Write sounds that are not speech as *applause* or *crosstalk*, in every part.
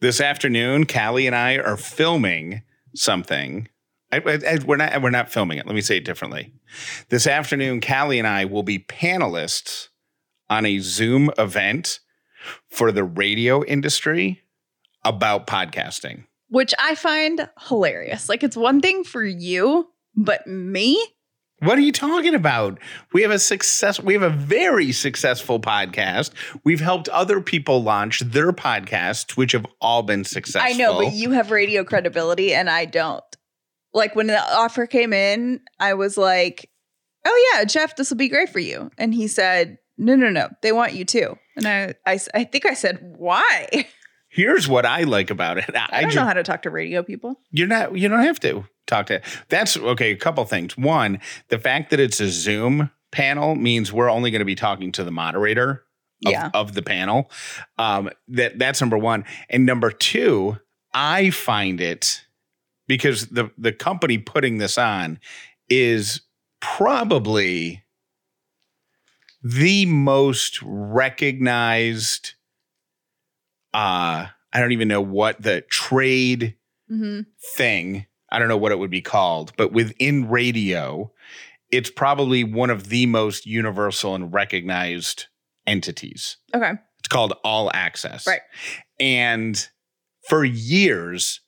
This afternoon, Callie and I are filming something. I, I- we're not. We're not filming it. Let me say it differently. This afternoon, Callie and I will be panelists on a Zoom event for the radio industry about podcasting. which I find hilarious. Like it's one thing for you, but me, What are you talking about? We have a success. We have a very successful podcast. We've helped other people launch their podcasts, which have all been successful. I know, but you have radio credibility and I don't. Like when the offer came in, I was like, "Oh yeah, Jeff, this will be great for you." And he said, "No, no, no. They want you too." And I I, I think I said, "Why?" *laughs* Here's what I like about it. I, don't ju- know how to talk to radio people. You're not. You don't have to talk to. That's okay. A couple things. One, the fact that it's a Zoom panel means we're only going to be talking to the moderator of, Yeah. of the panel. Um, that that's number one. And number two, I find it because the the company putting this on is probably the most recognized uh I don't even know what the trade hmm thing. I don't know what it would be called, but within radio, it's probably one of the most universal and recognized entities. Okay. It's called All Access. Right. And for years,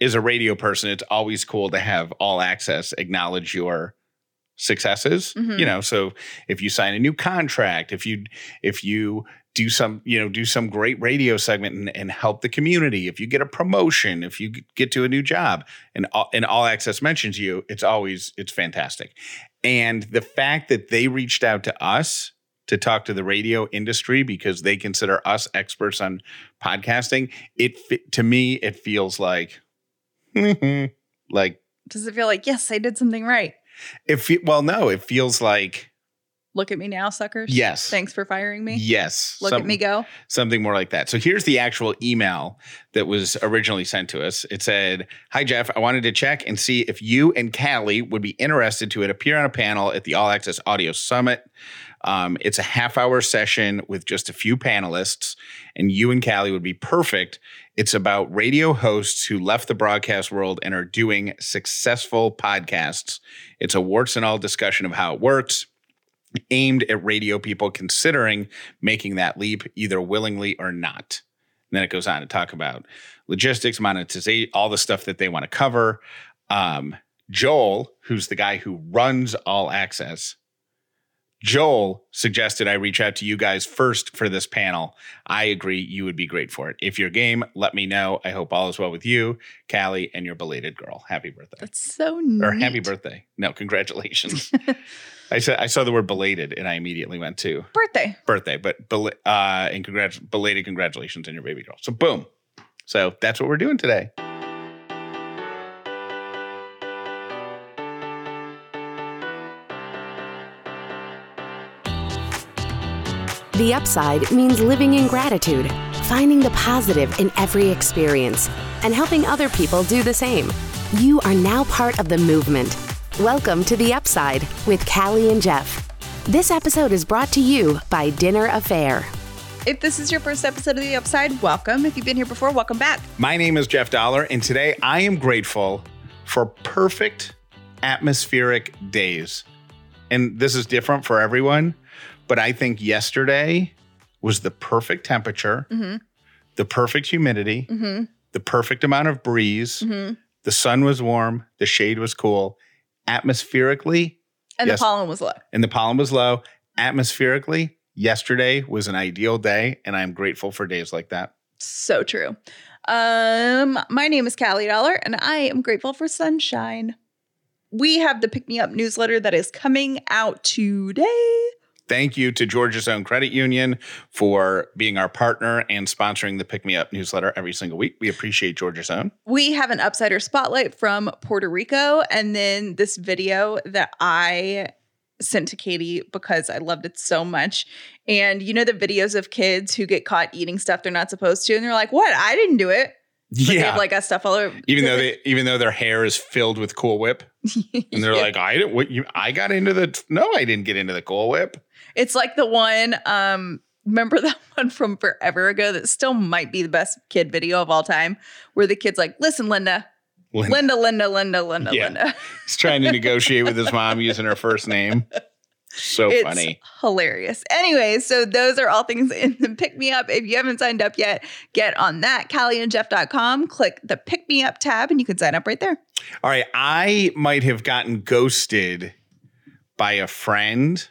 as a radio person, it's always cool to have All Access acknowledge your successes. Mhm. You know, so if you sign a new contract, if you if you do some, you know, do some great radio segment and, and help the community, if you get a promotion, if you get to a new job, and all, and All Access mentions you, it's always it's fantastic. And the fact that they reached out to us to talk to the radio industry because they consider us experts on podcasting, it to me it feels like *laughs* like Does it feel like yes, I did something right? if well no, it feels like Look at me now, suckers. yes. Thanks for firing me. Yes. Look some- at me go. something more like that. So here's the actual email that was originally sent to us. It said, Hi, Jeff. I wanted to check and see if you and Callie would be interested to appear on a panel at the All Access Audio Summit. Um, it's a half hour session with just a few panelists, and you and Callie would be perfect. It's about radio hosts who left the broadcast world and are doing successful podcasts. It's a warts and all discussion of how it works aimed at radio people considering making that leap either willingly or not. And then it goes on to talk about logistics, monetization, all the stuff that they want to cover. Um, Joel, who's the guy who runs All Access, Joel suggested I reach out to you guys first for this panel. I agree you would be great for it. If you're game, let me know. I hope all is well with you, Callie, and your belated girl. Happy birthday. That's so neat. Or happy birthday. No, congratulations. *laughs* I said I saw the word belated and I immediately went to birthday. birthday, but bel- uh, and congrat- belated congratulations on your baby girl. So boom. So that's what we're doing today. The upside means living in gratitude, finding the positive in every experience, and helping other people do the same. You are now part of the movement. Welcome to The Upside with Callie and Jeff. This episode is brought to you by Dinner A'Fare. If this is your first episode of The Upside, welcome. If you've been here before, welcome back. My name is Jeff Dauler, and today I am grateful for perfect atmospheric days. And this is different for everyone, but I think yesterday was the perfect temperature, Mm-hmm. the perfect humidity, Mm-hmm. the perfect amount of breeze. Mm-hmm. The sun was warm, the shade was cool. Atmospherically, And Yes. the pollen was low. and the pollen was low. Atmospherically, yesterday was an ideal day, and I'm grateful for days like that. So true. Um, my name is Callie Dauler, and I am grateful for sunshine. We have the Pick Me Up newsletter that is coming out today. Thank you to Georgia's Own Credit Union for being our partner and sponsoring the Pick Me Up newsletter every single week. We appreciate Georgia's Own. We have an Upsider Spotlight from Puerto Rico, and then this video that I sent to Katie because I loved it so much. And you know the videos of kids who get caught eating stuff they're not supposed to, and they're like, "What? I didn't do it." But they have like got stuff all over. even though *laughs* they, even though their hair is filled with Cool Whip, and they're Yeah. like, "I didn't. What you? I got into the. No, I didn't get into the Cool Whip." It's like the one um remember *laughs* that one from forever ago that still might be the best kid video of all time, where the kid's like, "Listen, Linda, Linda, Linda, Linda, Linda, Yeah. Linda." *laughs* He's trying to negotiate with his mom using her first name. So it's funny. hilarious. Anyway, so those are all things in the pick me up. If you haven't signed up yet, get on that, CallieandJeff.com, click the pick me up tab, and you can sign up right there. All right, I might have gotten ghosted by a friend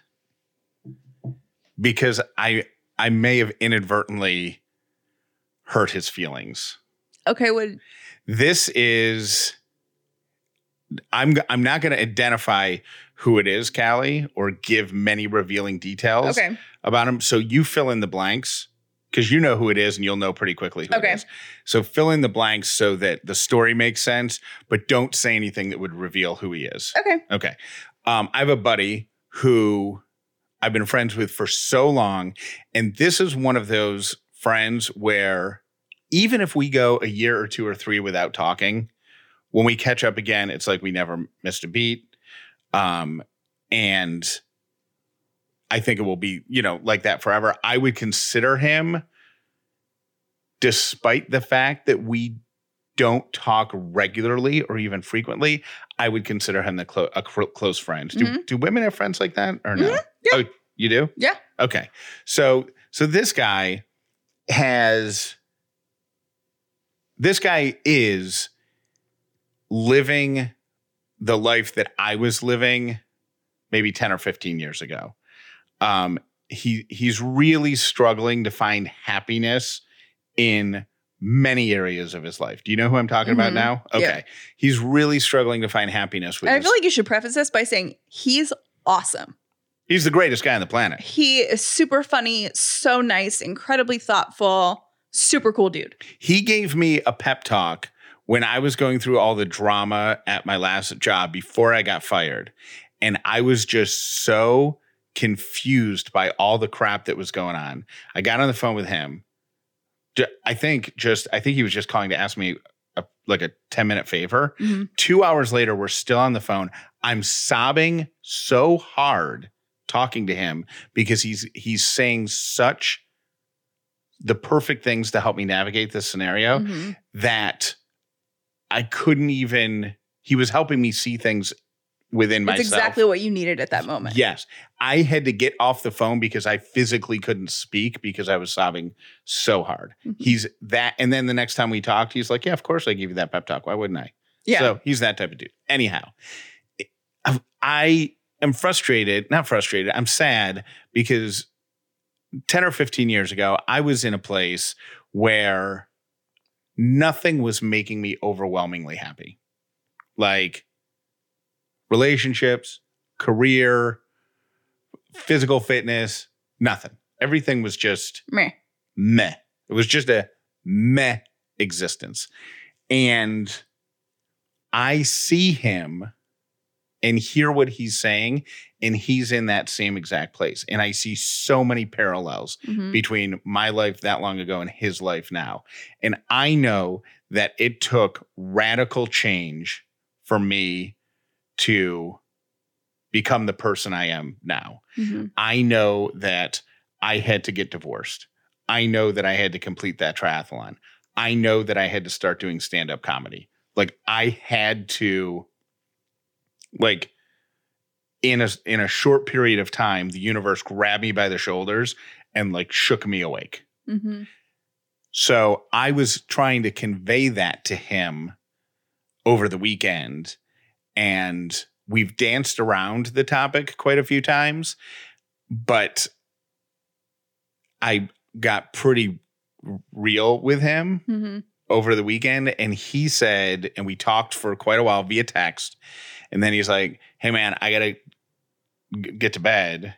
because I I may have inadvertently hurt his feelings. Okay, would This is I'm I'm not going to identify who it is, Callie, or give many revealing details okay. about him. So you fill in the blanks because you know who it is and you'll know pretty quickly who Okay. it is. So fill in the blanks so that the story makes sense, but don't say anything that would reveal who he is. Okay. Okay. Um, I have a buddy who I've been friends with for so long. And this is one of those friends where even if we go a year or two or three without talking, when we catch up again, it's like we never missed a beat. Um, and I think it will be, you know, like that forever. I would consider him, despite the fact that we don't talk regularly or even frequently, I would consider him the clo- a cl- close friend. Do, Mhm. do women have friends like that or no? Mhm, yeah. Oh, you do? Yeah. Okay. So so this guy has this guy is living the life that I was living maybe 10 or 15 years ago. Um he he's really struggling to find happiness in many areas of his life. Do you know who I'm talking about Mhm. now? Yeah. Okay. He's really struggling to find happiness with I his- feel like you should preface this by saying he's awesome. He's the greatest guy on the planet. He is super funny, so nice, incredibly thoughtful, super cool dude. He gave me a pep talk when I was going through all the drama at my last job before I got fired. And I was just so confused by all the crap that was going on. I got on the phone with him. I think just, I think he was just calling to ask me a, like a 10 minute favor. Mhm. Two hours later, we're still on the phone. I'm sobbing so hard talking to him because he's he's saying such the perfect things to help me navigate this scenario Mhm. that I couldn't even he was helping me see things within It's myself. exactly what you needed at that moment. Yes. I had to get off the phone because I physically couldn't speak because I was sobbing so hard. Mhm. He's that and then the next time we talked he's like, "Yeah, of course I give you that pep talk. Why wouldn't I?" Yeah. So he's that type of dude. Anyhow, I- I am frustrated, not frustrated, I'm sad because 10 or 15 years ago, I was in a place where nothing was making me overwhelmingly happy. Like relationships, career, physical fitness, nothing. Everything was just Meh. meh. It was just a meh existence. And I see him and hear what he's saying, and he's in that same exact place. And I see so many parallels Mhm. between my life that long ago and his life now. And I know that it took radical change for me to become the person I am now. Mhm. I know that I had to get divorced. I know that I had to complete that triathlon. I know that I had to start doing stand up comedy. Like I had to like in a in a short period of time the universe grabbed me by the shoulders and like shook me awake. Mhm. So I was trying to convey that to him over the weekend. And we've danced around the topic quite a few times, but I got pretty real with him Mhm. over the weekend. And he said, and we talked for quite a while via text. And then he's like, Hey, man, I got to g- get to bed,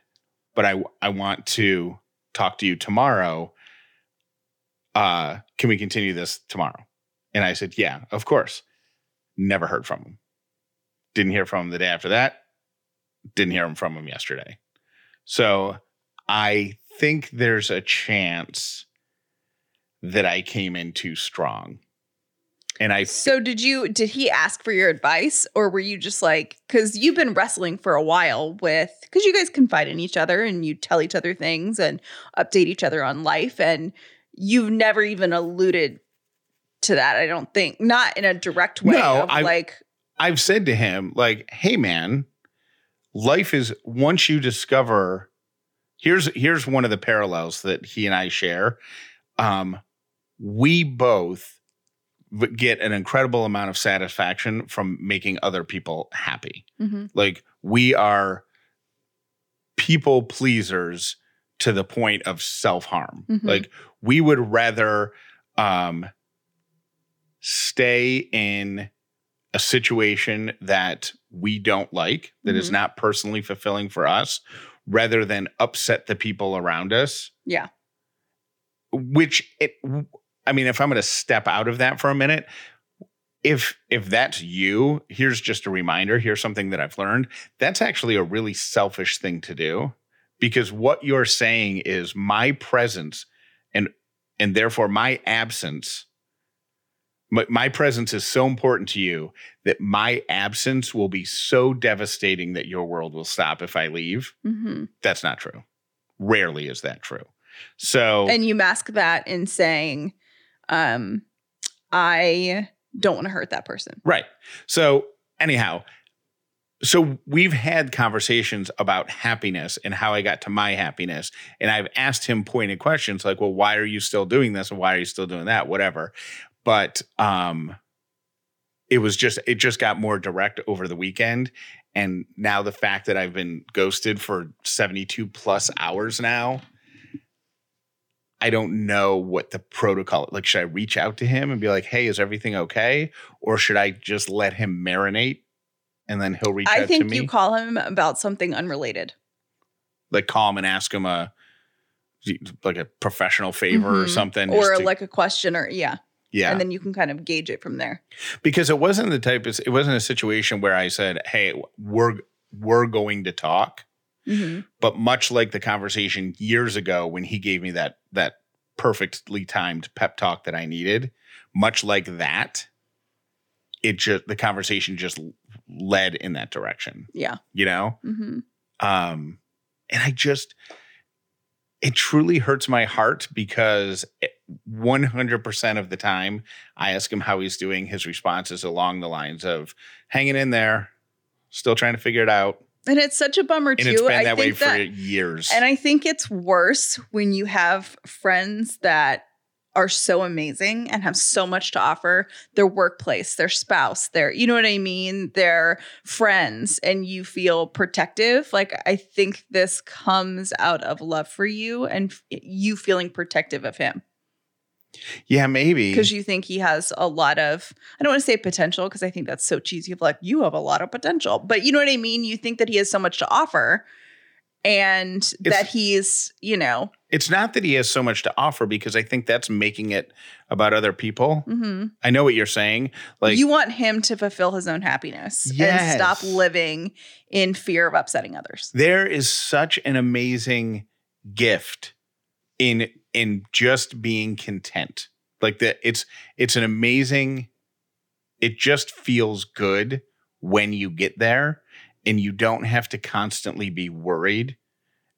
but I, I want to talk to you tomorrow uh, can we continue this tomorrow? And I said, yeah, of course. Never heard from him. Didn't hear from him the day after that. Didn't hear him from him yesterday. So I think there's a chance that I came in too strong. And I So did you did he ask for your advice or were you just like cuz you've been wrestling for a while with cuz you guys confide in each other and you tell each other things and update each other on life and you've never even alluded to that I don't think not in a direct way No, I- like I've said to him, like, hey man, life is once you discover here's here's one of the parallels that he and I share. Um, we both get an incredible amount of satisfaction from making other people happy. Mhm. Like we are people pleasers to the point of self-harm. Mhm. Like we would rather um stay in a situation that we don't like that is Mhm. not personally fulfilling for us rather than upset the people around us. Yeah. Which it i mean if i'm going to step out of that for a minute if if that's you here's just a reminder here's something that i've learned. That's actually a really selfish thing to do because what you're saying is my presence and and therefore my absence my, my presence is so important to you that my absence will be so devastating that your world will stop if i leave Mhm. that's not true rarely is that true so and you mask that in saying um I don't want to hurt that person Right. So, anyhow, so we've had conversations about happiness and how I got to my happiness. And I've asked him pointed questions like, well, why are you still doing this? And why are you still doing that? Whatever. But um it was just it just got more direct over the weekend. And now the fact that I've been ghosted for 72 plus hours now, I don't know what the protocol like should I reach out to him and be like, "Hey, is everything okay?" or should I just let him marinate and then he'll reach I out to think you call him about something unrelated like call him and ask him a like a professional favor or Mhm. something or to- like a question or yeah yeah and then you can kind of gauge it from there because it wasn't the type of it wasn't a situation where I said, "Hey, we're we're going to talk." Mhm. But much like the conversation years ago when he gave me that that perfectly timed pep talk that I needed, much like that, it just the conversation just led in that direction, yeah you know? hmm Um and I just it truly hurts my heart because 100% of the time I ask him how he's doing, his response is along the lines of hanging in there, still trying to figure it out. and it's such a bummer And too it's been I that way think for that years. and I think it's worse when you have friends that are so amazing and have so much to offer their workplace, their spouse, their, you know what I mean? Their friends, and you feel protective. Like, I think this comes out of love for you and you feeling protective of him yeah, maybe. because you think he has a lot of, I don't want to say potential because I think that's so cheesy of like, you have a lot of potential, but you know what I mean? You think that he has so much to offer and that he's, you know, it's not that he has so much to offer because I think that's making it about other people. mhm. I know what you're saying. Like you want him to fulfill his own happiness and stop living in fear of upsetting others. there is such an amazing gift in in just being content. Like that it's it's an amazing it just feels good when you get there and you don't have to constantly be worried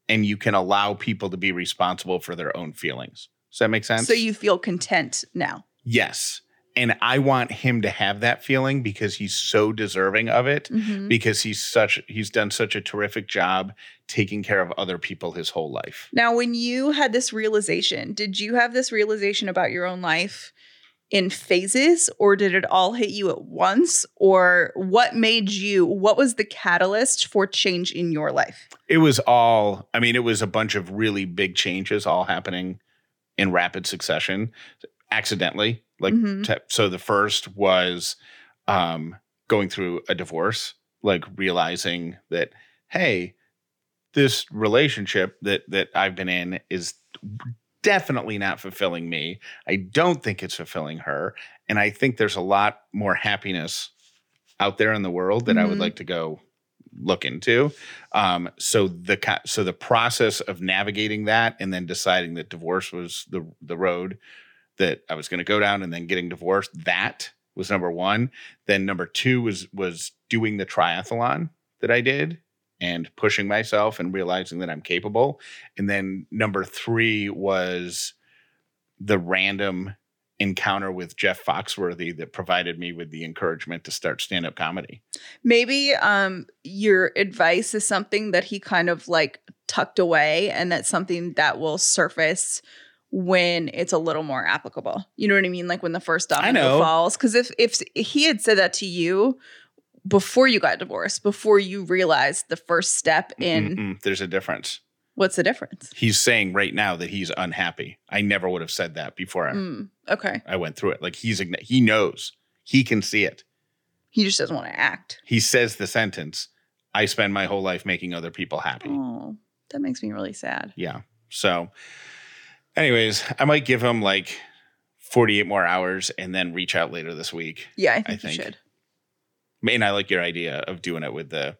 and you can allow people to be responsible for their own feelings. Does that make sense? So you feel content now. Yes. And I want him to have that feeling because he's so deserving of it Mhm. because he's such he's done such a terrific job taking care of other people his whole life. Now, when you had this realization, did you have this realization about your own life in phases or did it all hit you at once? Or what made you, what was the catalyst for change in your life? It was all I mean it was a bunch of really big changes all happening in rapid succession accidentally. Like Mhm. te- so the first was um going through a divorce, like realizing that hey, this relationship that that I've been in is definitely not fulfilling me. I don't think it's fulfilling her, and I think there's a lot more happiness out there in the world that I would Mhm. like to go look into. Um, so the so the process of navigating that and then deciding that divorce was the the road that I was going to go down and then getting divorced that was number one. Then number two was was doing the triathlon that I did and pushing myself and realizing that I'm capable. And then number three was the random encounter with Jeff Foxworthy that provided me with the encouragement to start stand up comedy. Maybe um your advice is something that he kind of like tucked away and that's something that will surface when it's a little more applicable. You know what I mean? Like when the first domino falls. Cause if if he had said that to you before you got divorced, before you realized the first step in Mm-mm, there's a difference. what's the difference? He's saying right now that he's unhappy. I never would have said that before I, Mm, okay. I went through it. Like he's he knows. He can see it. He just doesn't want to act. He says the sentence, I spend my whole life making other people happy. Oh, that makes me really sad. Yeah. So, anyways, I might give him like 48 more hours and then reach out later this week. Yeah, I think, I you should. And I like your idea of doing it with the,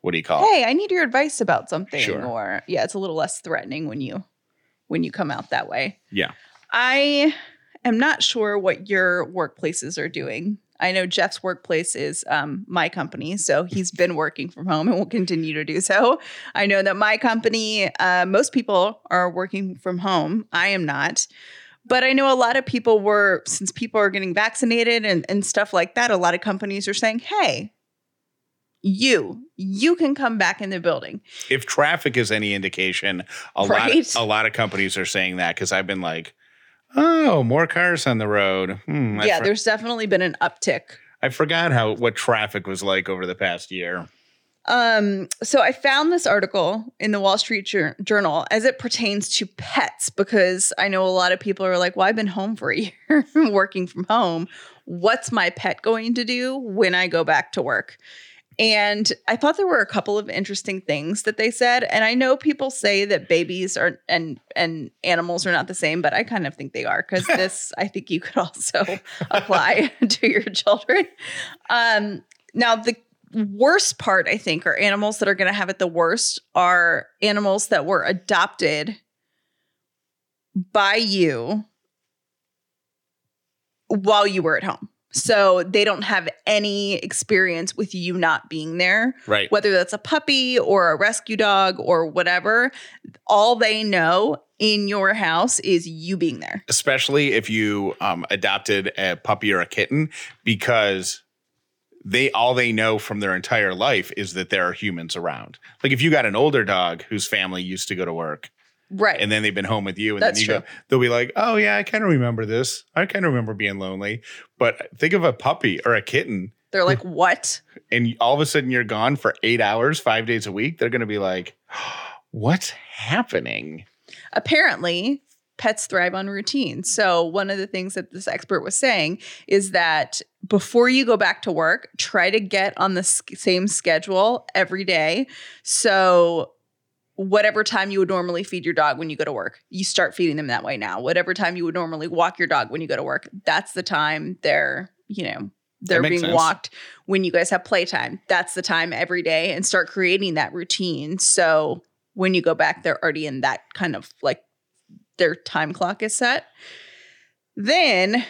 what do you call it? Hey, I need your advice about something. Sure. Or yeah, it's a little less threatening when you when you come out that way. Yeah. I am not sure what your workplaces are doing. I know Jeff's workplace is um, my company, so he's *laughs* been working from home and will continue to do so. I know that my company, uh, most people are working from home. I am not. But I know a lot of people were, since people are getting vaccinated and, and stuff like that, a lot of companies are saying, hey, you, you can come back in the building. If traffic is any indication, a lot, Right? a lot of companies are saying that because I've been like, oh, more cars on the road. Hmm, yeah, for- there's definitely been an uptick I forgot how what traffic was like over the past year. Um, so I found this article in the Wall Street Jour- Journal as it pertains to pets because I know a lot of people are like, "Well, I've been home for a *laughs* year, working from home. What's my pet going to do when I go back to work?" And I thought there were a couple of interesting things that they said. And I know people say that babies are and and animals are not the same, but I kind of think they are because *laughs* this I think you could also *laughs* apply to your children. Um, now the worst part I think are animals that are going to have it the worst are animals that were adopted by you while you were at home. So they don't have any experience with you not being there, Right. whether that's a puppy or a rescue dog or whatever. All they know in your house is you being there. especially if you um, adopted a puppy or a kitten, because they all they know from their entire life is that there are humans around. Like if you got an older dog whose family used to go to work Right. and then they've been home with you, and That's then you go, they'll be like, "Oh yeah, I kind of remember this. I kind of remember being lonely." But think of a puppy or a kitten, They're like, what? and all of a sudden you're gone for eight hours, five days a week. They're going to be like, *gasps* "What's happening?" apparently pets thrive on routine. So one of the things that this expert was saying is that before you go back to work, try to get on the same schedule every day. So whatever time you would normally feed your dog when you go to work, you start feeding them that way now. Whatever time you would normally walk your dog when you go to work, that's the time they're, you know, they're being sense. walked when you guys have playtime. That's the time every day and start creating that routine. So when you go back, they're already in that kind of like their time clock is set. Then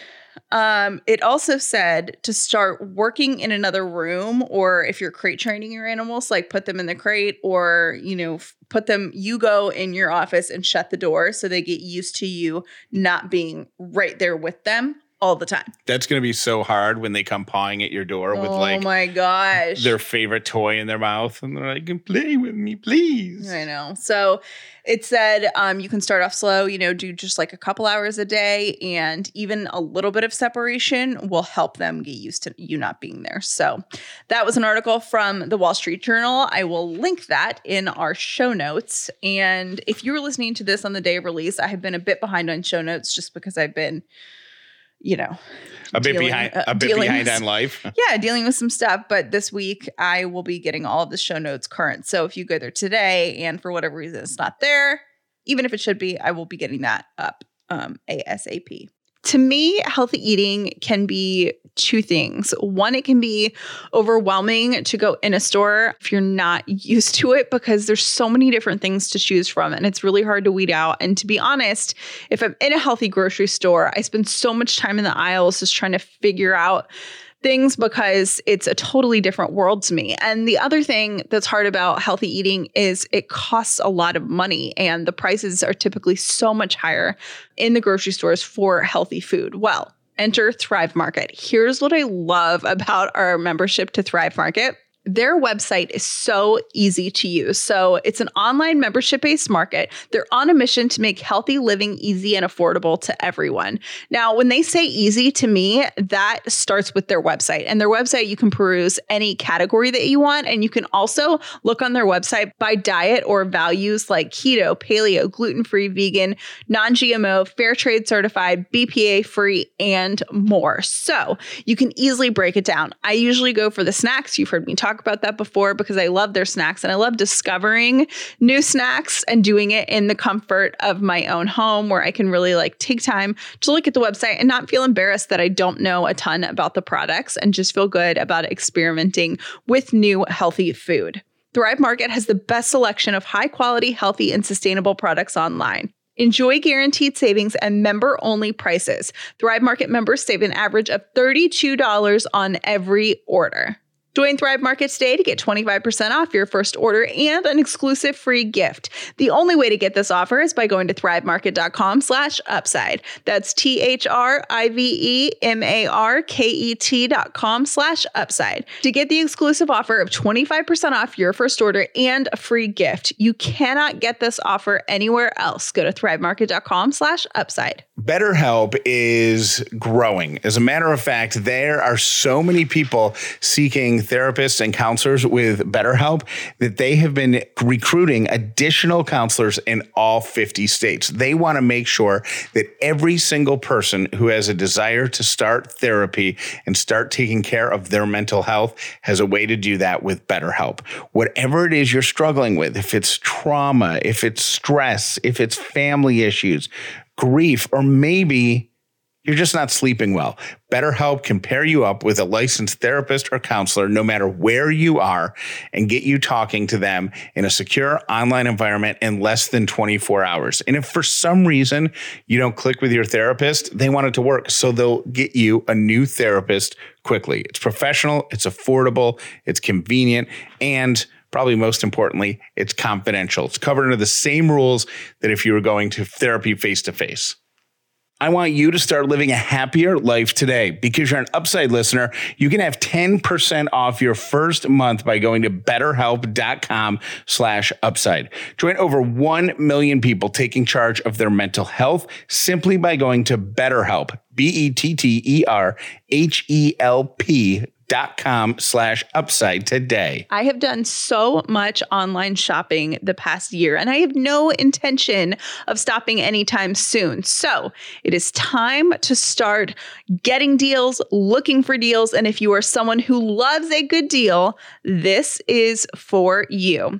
um, it also said to start working in another room, or if you're crate training your animals, like put them in the crate, or you know, put them. You go in your office and shut the door so they get used to you not being right there with them all the time. That's going to be so hard when they come pawing at your door with oh like my gosh, their favorite toy in their mouth and they're like, play with me, please. I know. So it said um, you can start off slow, you know, do just like a couple hours a day, and even a little bit of separation will help them get used to you not being there. So that was an article from the Wall Street Journal. I will link that in our show notes. And if you were listening to this on the day of release, I have been a bit behind on show notes just because I've been, you know, A bit dealing- behind uh, a bit behind with- on life. *laughs* yeah, dealing with some stuff. But this week, I will be getting all of the show notes current. So if you go there today and for whatever reason it's not there, even if it should be, I will be getting that up um, ASAP. To me, healthy eating can be two things. One, it can be overwhelming to go in a store if you're not used to it because there's so many different things to choose from and it's really hard to weed out. And to be honest, if I'm in a healthy grocery store, I spend so much time in the aisles just trying to figure out things because it's a totally different world to me. And the other thing that's hard about healthy eating is it costs a lot of money and the prices are typically so much higher in the grocery stores for healthy food. Well, enter Thrive Market. Here's what I love about our membership to Thrive Market their website is so easy to use. So it's an online membership based market. They're on a mission to make healthy living easy and affordable to everyone. Now, when they say easy to me, that starts with their website. And their website, you can peruse any category that you want. And you can also look on their website by diet or values like keto, paleo, gluten free, vegan, non GMO, fair trade certified, BPA free, and more. So you can easily break it down. I usually go for the snacks. You've heard me talk talk about that before because I love their snacks and I love discovering new snacks and doing it in the comfort of my own home where I can really like take time to look at the website and not feel embarrassed that I don't know a ton about the products and just feel good about experimenting with new healthy food. Thrive Market has the best selection of high quality, healthy, and sustainable products online. Enjoy guaranteed savings and member only prices. Thrive Market members save an average of $32 on every order. Join Thrive Market today to get 25% off your first order and an exclusive free gift. The only way to get this offer is by going to thrivemarket.com slash upside. That's T-H-R-I-V-E-M-A-R-K-E-T dot com slash upside. To get the exclusive offer of 25% off your first order and a free gift. You cannot get this offer anywhere else. Go to thrivemarket.com slash upside. BetterHelp is growing. As a matter of fact, there are so many people seeking therapists and counselors with BetterHelp that they have been recruiting additional counselors in all 50 states. They want to make sure that every single person who has a desire to start therapy and start taking care of their mental health has a way to do that with BetterHelp. Whatever it is you're struggling with, if it's trauma, if it's stress, if it's family issues, grief, or maybe you're just not sleeping well. BetterHelp can pair you up with a licensed therapist or counselor no matter where you are and get you talking to them in a secure online environment in less than 24 hours. And if for some reason you don't click with your therapist, they want it to work. So they'll get you a new therapist quickly. It's professional, it's affordable, it's convenient, and probably most importantly, it's confidential. It's covered under the same rules that if you were going to therapy face to face. I want you to start living a happier life today. Because you're an Upside listener, you can have 10% off your first month by going to betterhelp.com slash upside. Join over 1 million people taking charge of their mental health simply by going to BetterHelp, B-E-T-T-E-R-H-E-L-P dot com slash upside today. I have done so much online shopping the past year and I have no intention of stopping anytime soon. So it is time to start getting deals, looking for deals. And if you are someone who loves a good deal, this is for you.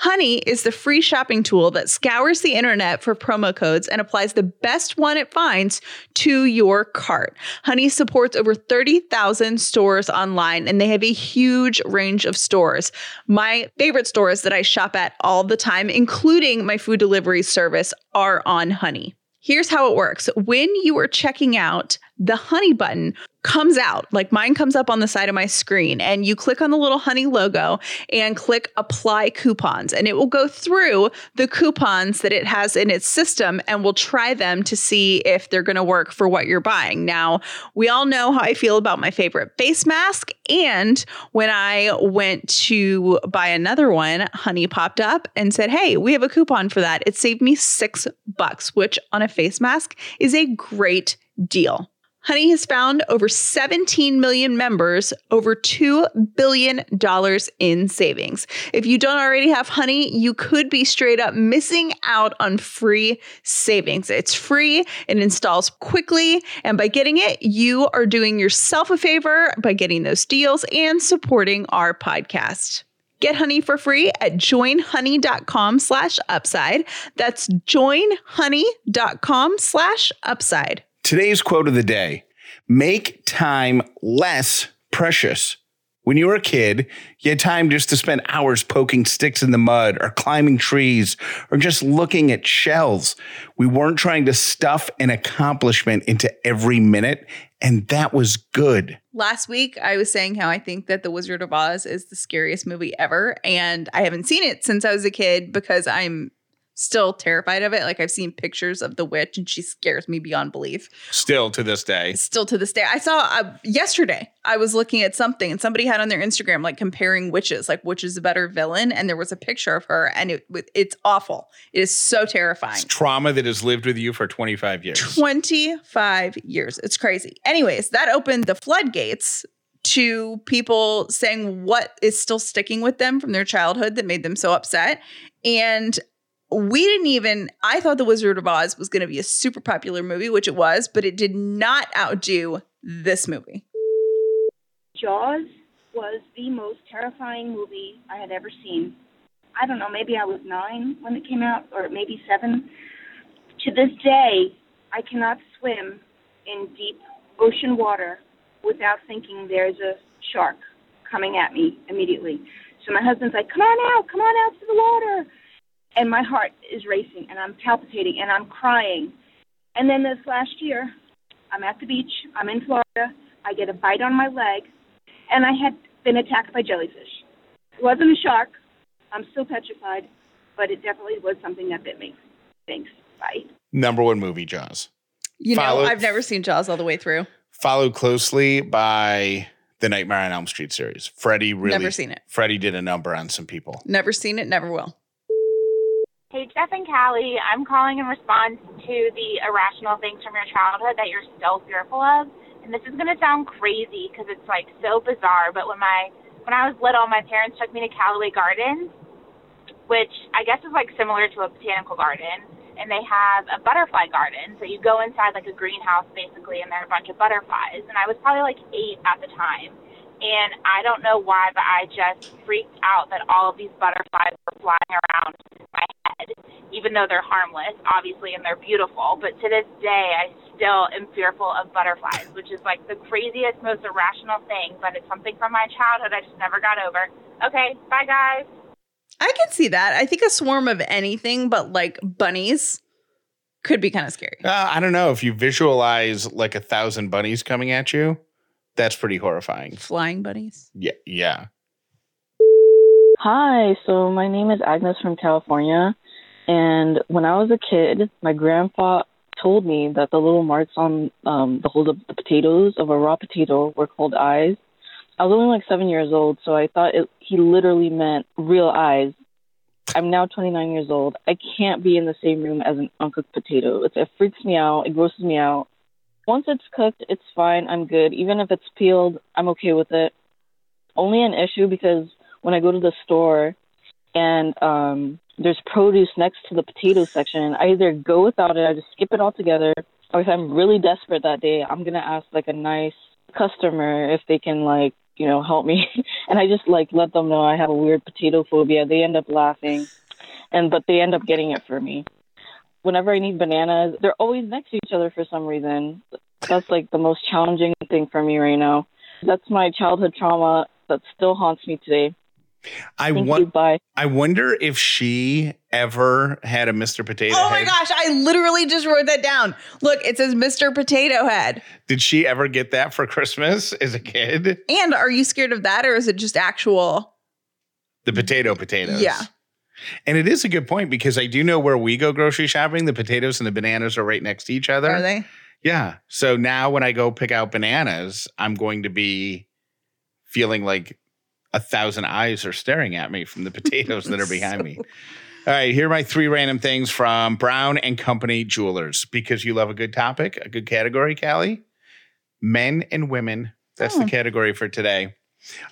Honey is the free shopping tool that scours the internet for promo codes and applies the best one it finds to your cart. Honey supports over 30,000 stores online and they have a huge range of stores. My favorite stores that I shop at all the time, including my food delivery service, are on Honey. Here's how it works. When you are checking out, the honey button comes out, like mine comes up on the side of my screen, and you click on the little honey logo and click apply coupons, and it will go through the coupons that it has in its system and will try them to see if they're going to work for what you're buying. Now, we all know how I feel about my favorite face mask, and when I went to buy another one, Honey popped up and said, Hey, we have a coupon for that. It saved me six bucks, which on a face mask is a great deal. Honey has found over 17 million members, over $2 billion in savings. If you don't already have Honey, you could be straight up missing out on free savings. It's free, it installs quickly, and by getting it, you are doing yourself a favor by getting those deals and supporting our podcast. Get honey for free at joinhoney.com slash upside. That's joinhoney.com slash upside. Today's quote of the day Make time less precious. When you were a kid, you had time just to spend hours poking sticks in the mud or climbing trees or just looking at shells. We weren't trying to stuff an accomplishment into every minute, and that was good. Last week, I was saying how I think that The Wizard of Oz is the scariest movie ever. And I haven't seen it since I was a kid because I'm still terrified of it. Like I've seen pictures of the witch and she scares me beyond belief. Still to this day. Still to this day. I saw uh, yesterday, I was looking at something and somebody had on their Instagram like comparing witches, like which is a better villain. And there was a picture of her and it it's awful. It is so terrifying. It's trauma that has lived with you for 25 years. 25 years. It's crazy. Anyways, that opened the floodgates to people saying what is still sticking with them from their childhood that made them so upset. And we didn't even i thought the wizard of oz was going to be a super popular movie which it was but it did not outdo this movie. Jaws was the most terrifying movie i had ever seen. I don't know maybe i was nine when it came out or maybe seven. To this day i cannot swim in deep ocean water without thinking there's a shark coming at me immediately. So my husband's like come on out come on out to the water and my heart is racing and I'm palpitating and I'm crying. And then this last year, I'm at the beach, I'm in Florida, I get a bite on my leg, and I had been attacked by jellyfish. It wasn't a shark. I'm still petrified, but it definitely was something that bit me. Thanks. Bye. Number one movie, Jaws. You know, I've never seen Jaws all the way through. Followed closely by the Nightmare on Elm Street series. Freddie really never seen it. Freddie did a number on some people. Never seen it, never will. Hey, Jeff and Callie, I'm calling in response to the irrational things from your childhood that you're still fearful of. And this is going to sound crazy because it's like so bizarre, but when my when I was little, my parents took me to Callaway Gardens, which I guess is like similar to a botanical garden, and they have a butterfly garden. So you go inside like a greenhouse basically, and there are a bunch of butterflies. And I was probably like eight at the time, and I don't know why, but I just freaked out that all of these butterflies were flying around my head, even though they're harmless, obviously, and they're beautiful. But to this day, I still am fearful of butterflies, which is like the craziest, most irrational thing, but it's something from my childhood I just never got over. Okay, bye, guys. I can see that. I think a swarm of anything but like bunnies could be kind of scary. Uh, I don't know. If you visualize like a thousand bunnies coming at you, that's pretty horrifying. Flying bunnies? Yeah. Yeah. Hi, so my name is Agnes from California. And when I was a kid, my grandpa told me that the little marks on um, the hold of the potatoes of a raw potato were called eyes. I was only like seven years old, so I thought it, he literally meant real eyes. I'm now 29 years old. I can't be in the same room as an uncooked potato. It, it freaks me out. It grosses me out. Once it's cooked, it's fine. I'm good. Even if it's peeled, I'm okay with it. Only an issue because when I go to the store and um, there's produce next to the potato section, I either go without it, I just skip it altogether, or if I'm really desperate that day, I'm gonna ask like a nice customer if they can like you know help me, *laughs* and I just like let them know I have a weird potato phobia. They end up laughing, and but they end up getting it for me. Whenever I need bananas, they're always next to each other for some reason. That's like the most challenging thing for me right now. That's my childhood trauma that still haunts me today. I want. I wonder if she ever had a Mr. Potato. Oh Head. my gosh! I literally just wrote that down. Look, it says Mr. Potato Head. Did she ever get that for Christmas as a kid? And are you scared of that, or is it just actual? The potato potatoes. Yeah. And it is a good point because I do know where we go grocery shopping. The potatoes and the bananas are right next to each other. Are they? Yeah. So now when I go pick out bananas, I'm going to be feeling like a thousand eyes are staring at me from the potatoes that are *laughs* behind me. All right, here are my three random things from Brown and Company Jewelers because you love a good topic, a good category, Callie. Men and women. That's Oh. the category for today.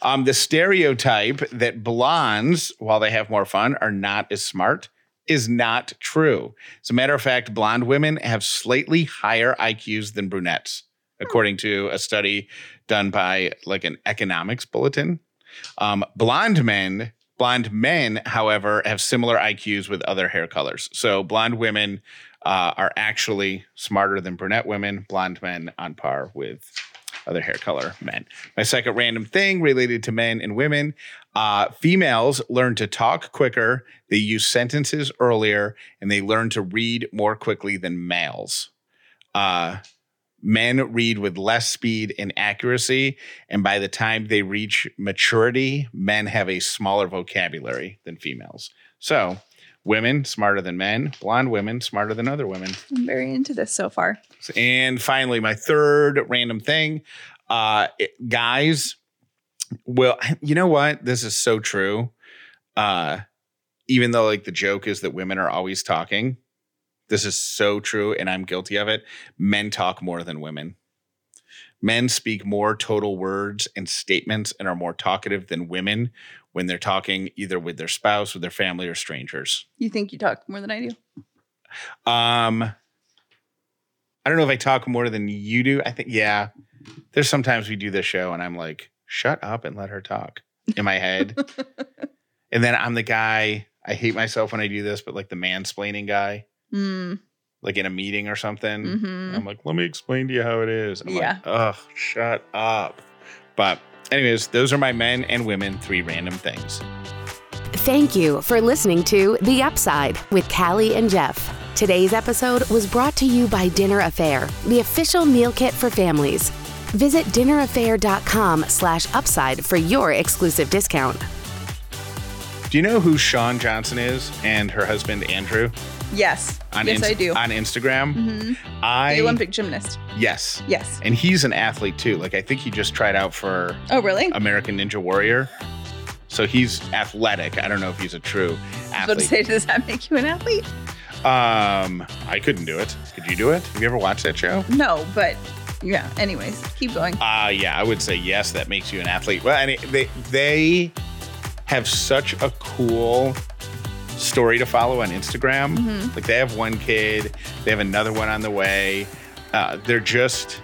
Um, the stereotype that blondes, while they have more fun, are not as smart is not true. As a matter of fact, blonde women have slightly higher IQs than brunettes, according to a study done by like an economics bulletin. Um, blonde men Blonde men, however, have similar IQs with other hair colors. So blonde women uh, are actually smarter than brunette women. Blonde men on par with other hair color men. My second random thing related to men and women uh, females learn to talk quicker, they use sentences earlier, and they learn to read more quickly than males. Uh, men read with less speed and accuracy, and by the time they reach maturity, men have a smaller vocabulary than females. So, women smarter than men, blonde women smarter than other women. I'm very into this so far. And finally, my third random thing uh, it- guys, well, you know what? This is so true. Uh, even though, like, the joke is that women are always talking, this is so true, and I'm guilty of it. Men talk more than women. Men speak more total words and statements and are more talkative than women when they're talking either with their spouse, with their family, or strangers. You think you talk more than I do? Um, I don't know if I talk more than you do. I think, yeah. There's sometimes we do this show and I'm like, shut up and let her talk in my head. *laughs* and then I'm the guy, I hate myself when I do this, but like the mansplaining guy, Mm, like in a meeting or something. mhm. I'm like, let me explain to you how it is. I'm Yeah. like, ugh, shut up. But, anyways, those are my men and women three random things. Thank you for listening to The Upside with Callie and Jeff. Today's episode was brought to you by Dinner A'Fare, the official meal kit for families. Visit dinnerafare.com slash upside for your exclusive discount. Do you know who Shawn Johnson is and her husband Andrew? Yes. On yes, Inst- I do. On Instagram. hmm I The Olympic gymnast. yes. Yes. And he's an athlete too. Like I think he just tried out for Oh, really? American Ninja Warrior. So he's athletic. I don't know if he's a true I was say, does that make you an athlete? Um, I couldn't do it. Could you do it? Have you ever watched that show? No, but yeah. Anyways, keep going. Uh yeah, I would say yes. That makes you an athlete. Well, and it- they they have such a cool story to follow on Instagram. Mhm. Like they have one kid, they have another one on the way. Uh, they're just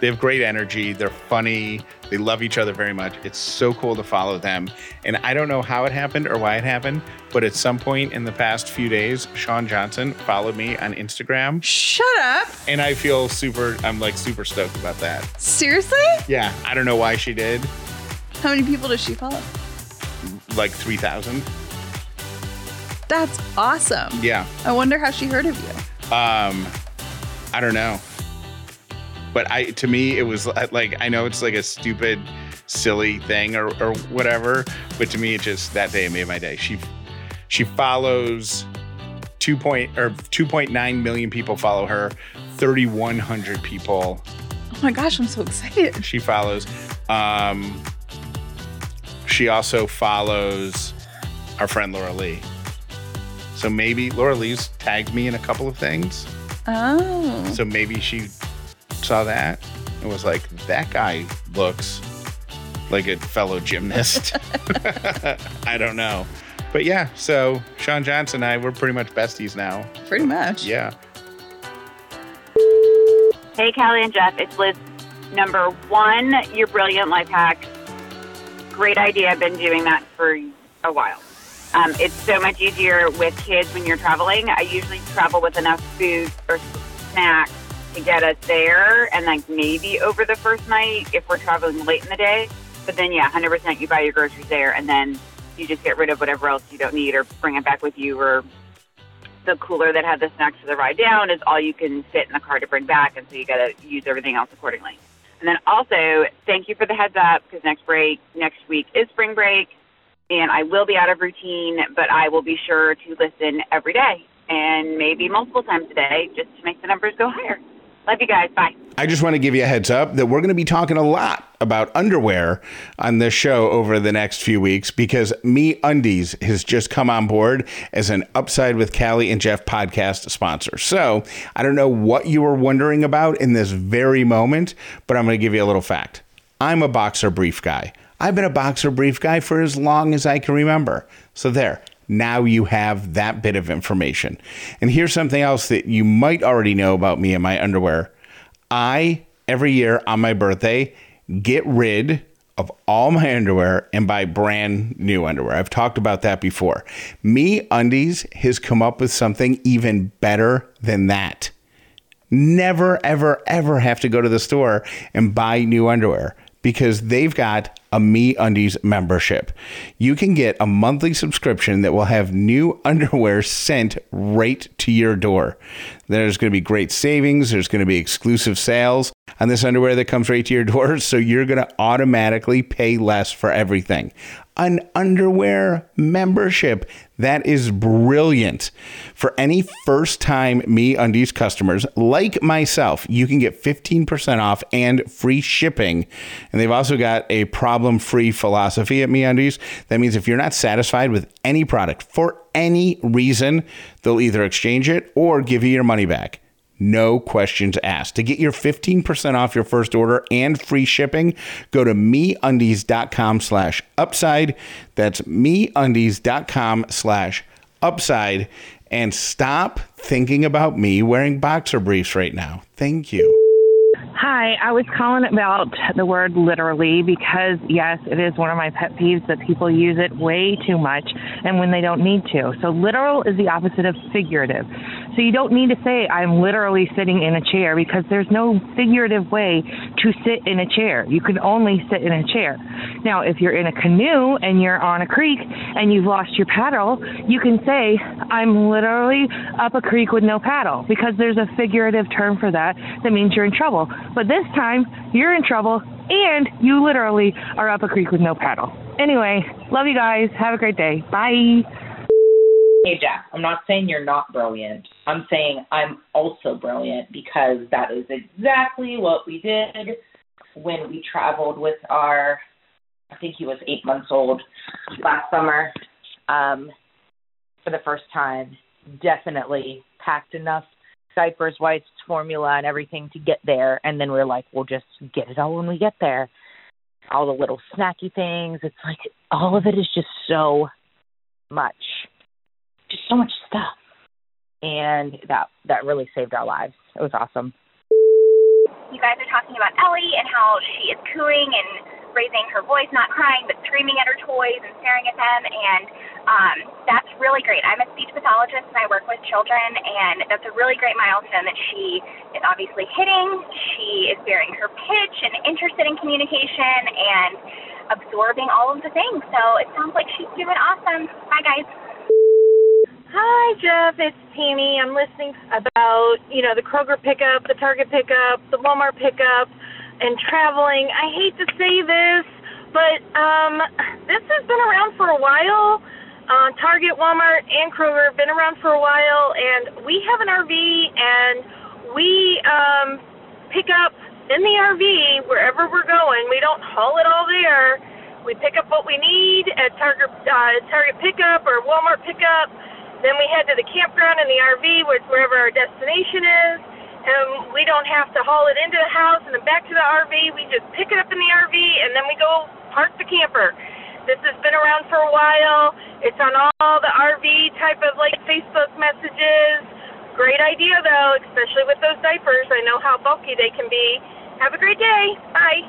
they have great energy. They're funny. They love each other very much. It's so cool to follow them. And I don't know how it happened or why it happened, but at some point in the past few days, Shawn Johnson followed me on Instagram. Shut up. And I feel super, I'm like super stoked about that. Seriously? Yeah. I don't know why she did. How many people does she follow? Like 3,000. That's awesome. Yeah. I wonder how she heard of you. Um, I don't know. But I, to me, it was like, I know it's like a stupid, silly thing or, or whatever, but to me, it just, that day made my day. She, she follows 2 point or 2.9 million people follow her. 3,100 people Oh my gosh, I'm so excited. she follows. Um, she also follows our friend Laura Lee. So maybe Laura Lee's tagged me in a couple of things. Oh. So maybe she saw that and was like, that guy looks like a fellow gymnast. *laughs* I don't know. But yeah, so Shawn Johnson and I, we're pretty much besties now. Pretty much. Yeah. Hey, Callie and Jeff, it's Liz. Number one, your brilliant life hack. Great idea. I've been doing that for a while. Um, it's so much easier with kids when you're traveling. I usually travel with enough food or snacks to get us there and like maybe over the first night if we're traveling late in the day. But then, yeah, 100% you buy your groceries there and then you just get rid of whatever else you don't need or bring it back with you or the cooler that had the snacks for the ride down is all you can fit in the car to bring back, and so you got to use everything else accordingly. And then also, thank you for the heads up because next break, next week is spring break, and I will be out of routine, but I will be sure to listen every day and maybe multiple times a day just to make the numbers go higher. Love you guys. Bye. I just want to give you a heads up that we're going to be talking a lot about underwear on this show over the next few weeks because MeUndies has just come on board as an Upside with Callie and Jeff podcast sponsor. So I don't know what you were wondering about in this very moment, but I'm going to give you a little fact. I'm a boxer brief guy. I've been a boxer brief guy for as long as I can remember. So there. Now you have that bit of information. And here's something else that you might already know about me and my underwear. I, every year on my birthday, get rid of all my underwear and buy brand new underwear. I've talked about that before. MeUndies has come up with something even better than that. Never, ever, ever have to go to the store and buy new underwear because they've got a MeUndies membership. You can get a monthly subscription that will have new *laughs* underwear sent right to your door. There's going to be great savings, there's going to be exclusive sales on this underwear that comes right to your *laughs* door, so you're going to automatically pay less for everything an underwear membership. That is brilliant. For any first time MeUndies customers like myself, you can get 15% off and free shipping. And they've also got a problem free philosophy at MeUndies. That means if you're not satisfied with any product for any reason, they'll either exchange it or give you your money back no questions asked. To get your 15% off your first order and free shipping, go to meundies.com slash upside. That's meundies.com slash upside. And stop thinking about me wearing boxer briefs right now. Thank you. Hi, I was calling about the word literally because, yes, it is one of my pet peeves that people use it way too much and when they don't need to. So, literal is the opposite of figurative. So you don't need to say, I'm literally sitting in a chair because there's no figurative way to sit in a chair. You can only sit in a chair. Now, if you're in a canoe and you're on a creek and you've lost your paddle, you can say, I'm literally up a creek with no paddle because there's a figurative term for that that means you're in trouble. But this time, you're in trouble and you literally are up a creek with no paddle. Anyway, love you guys. Have a great day. Bye. Hey, Jack, I'm not saying you're not brilliant. I'm saying I'm also brilliant because that is exactly what we did when we traveled with our, I think he was eight months old last summer um, for the first time. Definitely packed enough diapers, wipes, formula, and everything to get there. And then we we're like, we'll just get it all when we get there. All the little snacky things. It's like all of it is just so much just so much stuff. And that that really saved our lives. It was awesome. You guys are talking about Ellie and how she is cooing and raising her voice, not crying, but screaming at her toys and staring at them. And um, that's really great. I'm a speech pathologist and I work with children, and that's a really great milestone that she is obviously hitting. She is bearing her pitch and interested in communication and absorbing all of the things. So it sounds like she's doing awesome. Bye, guys. Hi, Jeff. It's Tammy. I'm listening about, you know, the Kroger pickup, the Target pickup, the Walmart pickup, and traveling. I hate to say this, but um, this has been around for a while. Uh, Target, Walmart, and Kroger have been around for a while, and we have an RV, and we um, pick up in the RV wherever we're going. We don't haul it all there. We pick up what we need at Target, uh, Target pickup or Walmart pickup then we head to the campground in the RV, which wherever our destination is, and we don't have to haul it into the house and then back to the RV. We just pick it up in the RV and then we go park the camper. This has been around for a while. It's on all the RV type of like Facebook messages. Great idea though, especially with those diapers. I know how bulky they can be. Have a great day. Bye.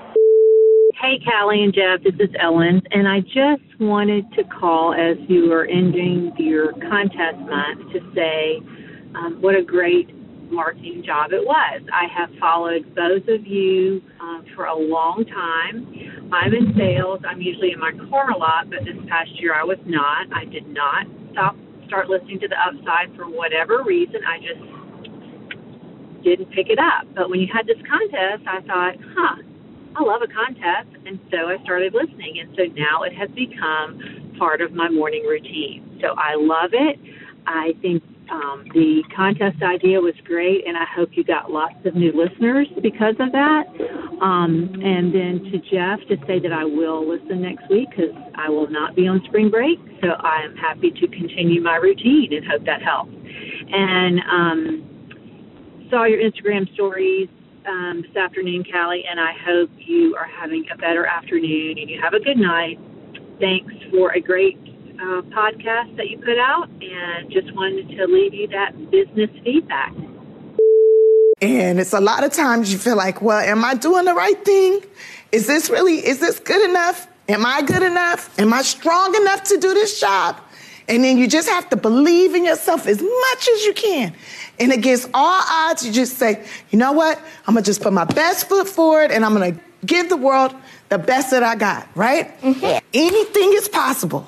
Hey, Callie and Jeff, this is Ellen, and I just wanted to call as you are ending your contest month to say um, what a great marketing job it was. I have followed both of you um, for a long time. I'm in sales. I'm usually in my car a lot, but this past year I was not. I did not stop start listening to the upside for whatever reason. I just didn't pick it up. But when you had this contest, I thought, huh I love a contest, and so I started listening, and so now it has become part of my morning routine. So I love it. I think um, the contest idea was great, and I hope you got lots of new listeners because of that. Um, and then to Jeff to say that I will listen next week because I will not be on spring break, so I am happy to continue my routine and hope that helps. And um, saw your Instagram stories um, this afternoon, Callie, and I hope you are having a better afternoon and you have a good night. Thanks for a great uh, podcast that you put out, and just wanted to leave you that business feedback. And it's a lot of times you feel like, well, am I doing the right thing? Is this really, is this good enough? Am I good enough? Am I strong enough to do this job? And then you just have to believe in yourself as much as you can. And against all odds, you just say, you know what? I'm gonna just put my best foot forward and I'm gonna give the world the best that I got, right? Mm-hmm. Anything is possible